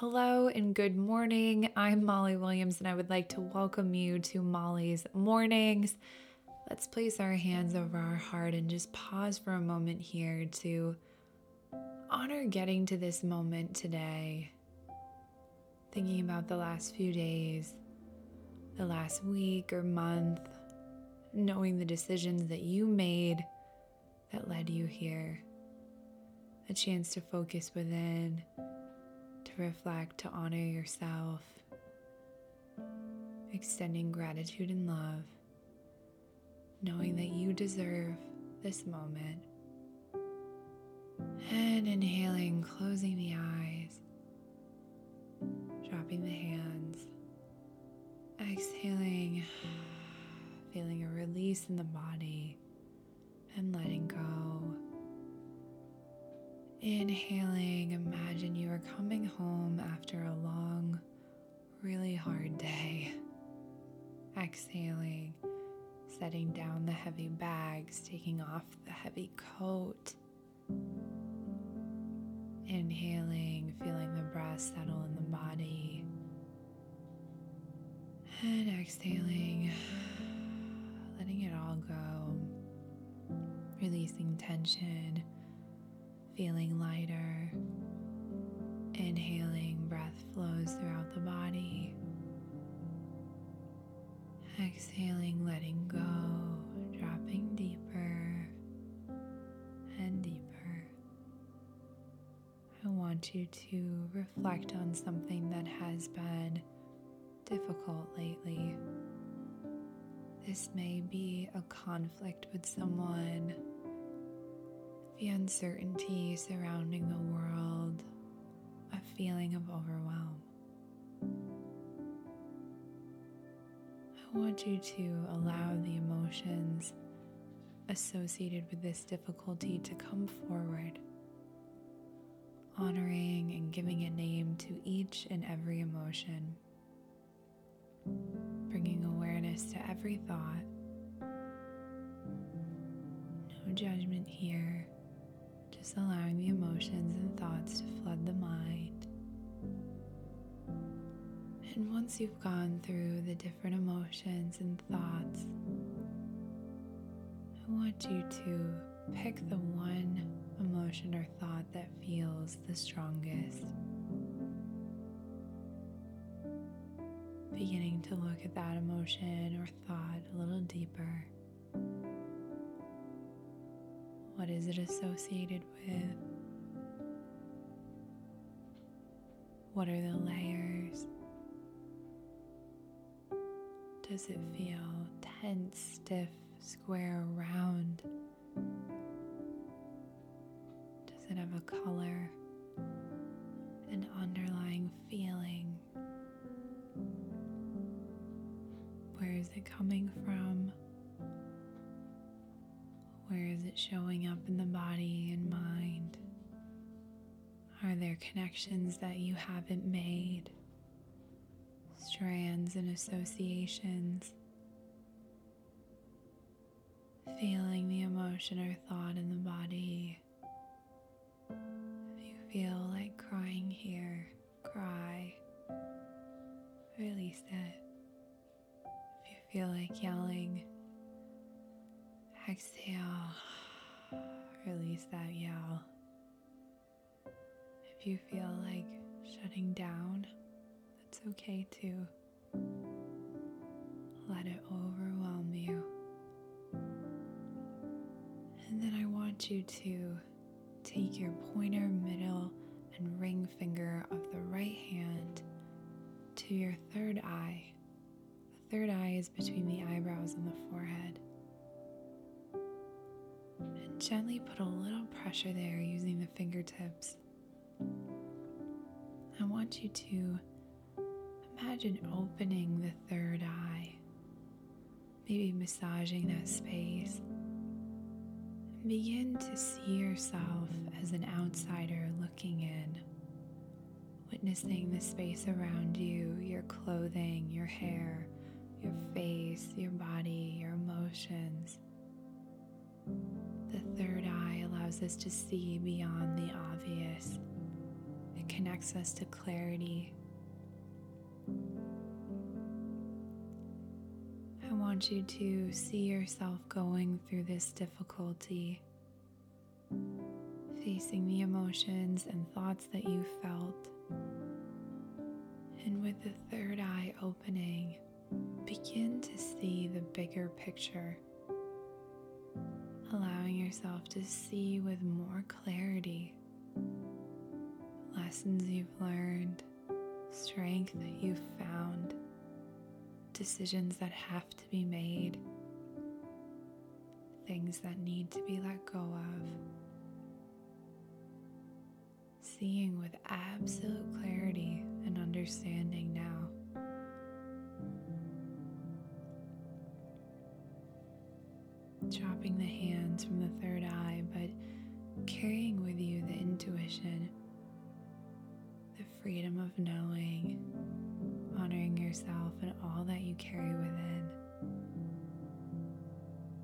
Hello and good morning. I'm Molly Williams, and I would like to welcome you to Molly's Mornings. Let's place our hands over our heart and just pause for a moment here to honor getting to this moment today. Thinking about the last few days, the last week or month, knowing the decisions that you made that led you here. A chance to focus within to reflect, to honor yourself, extending gratitude and love, knowing that you deserve this moment. And inhaling, closing the eyes, dropping the hands, exhaling, feeling a release in the body, and letting go. Inhaling, imagine you are coming home after a long, really hard day. Exhaling, setting down the heavy bags, taking off the heavy coat. Inhaling, feeling the breath settle in the body. And exhaling, letting it all go, releasing tension feeling lighter. Inhaling, breath flows throughout the body. Exhaling, letting go, dropping deeper and deeper. I want you to reflect on something that has been difficult lately. This may be a conflict with someone the uncertainty surrounding the world, a feeling of overwhelm. I want you to allow the emotions associated with this difficulty to come forward, honoring and giving a name to each and every emotion, bringing awareness to every thought. No judgment here just allowing the emotions and thoughts to flood the mind. And once you've gone through the different emotions and thoughts, I want you to pick the one emotion or thought that feels the strongest. Beginning to look at that emotion or thought a little deeper. What is it associated with? What are the layers? Does it feel tense, stiff, square, round? Does it have a color, an underlying feeling? Where is it coming from? Where is it showing up in the body and mind? Are there connections that you haven't made? Strands and associations? Feeling the emotion or thought in the body. If you feel like crying here, cry. Release it. If you feel like yelling, Exhale, release that yell. If you feel like shutting down, that's okay too. Let it overwhelm you. And then I want you to take your pointer, middle, and ring finger of the right hand to your third eye. The third eye is between the eyebrows and the forehead gently put a little pressure there using the fingertips. I want you to imagine opening the third eye, maybe massaging that space. And begin to see yourself as an outsider looking in, witnessing the space around you, your clothing, your hair, your face, your body, your emotions the third eye allows us to see beyond the obvious. It connects us to clarity. I want you to see yourself going through this difficulty, facing the emotions and thoughts that you felt. And with the third eye opening, begin to see the bigger picture, allowing yourself to see with more clarity lessons you've learned, strength that you've found, decisions that have to be made, things that need to be let go of. Seeing with absolute clarity and understanding now. Dropping the hands knowing, honoring yourself and all that you carry within.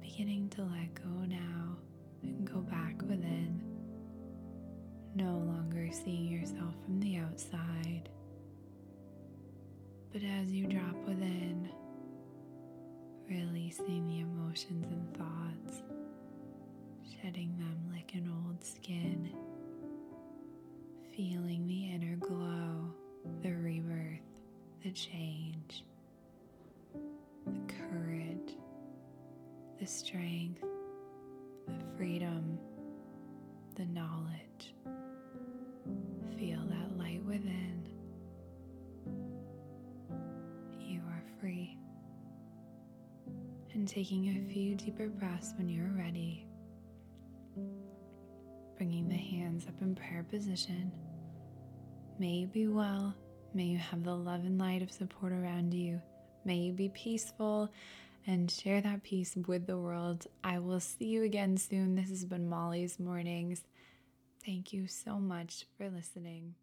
Beginning to let go now and go back within, no longer seeing yourself from the outside. But as you drop within, releasing the emotions and thoughts shedding them like an old skin, feeling the inner glow, the rebirth, the change, the courage, the strength, the freedom, the knowledge. Feel that light within. You are free. And taking a few deeper breaths when you're ready bringing the hands up in prayer position. May you be well. May you have the love and light of support around you. May you be peaceful and share that peace with the world. I will see you again soon. This has been Molly's Mornings. Thank you so much for listening.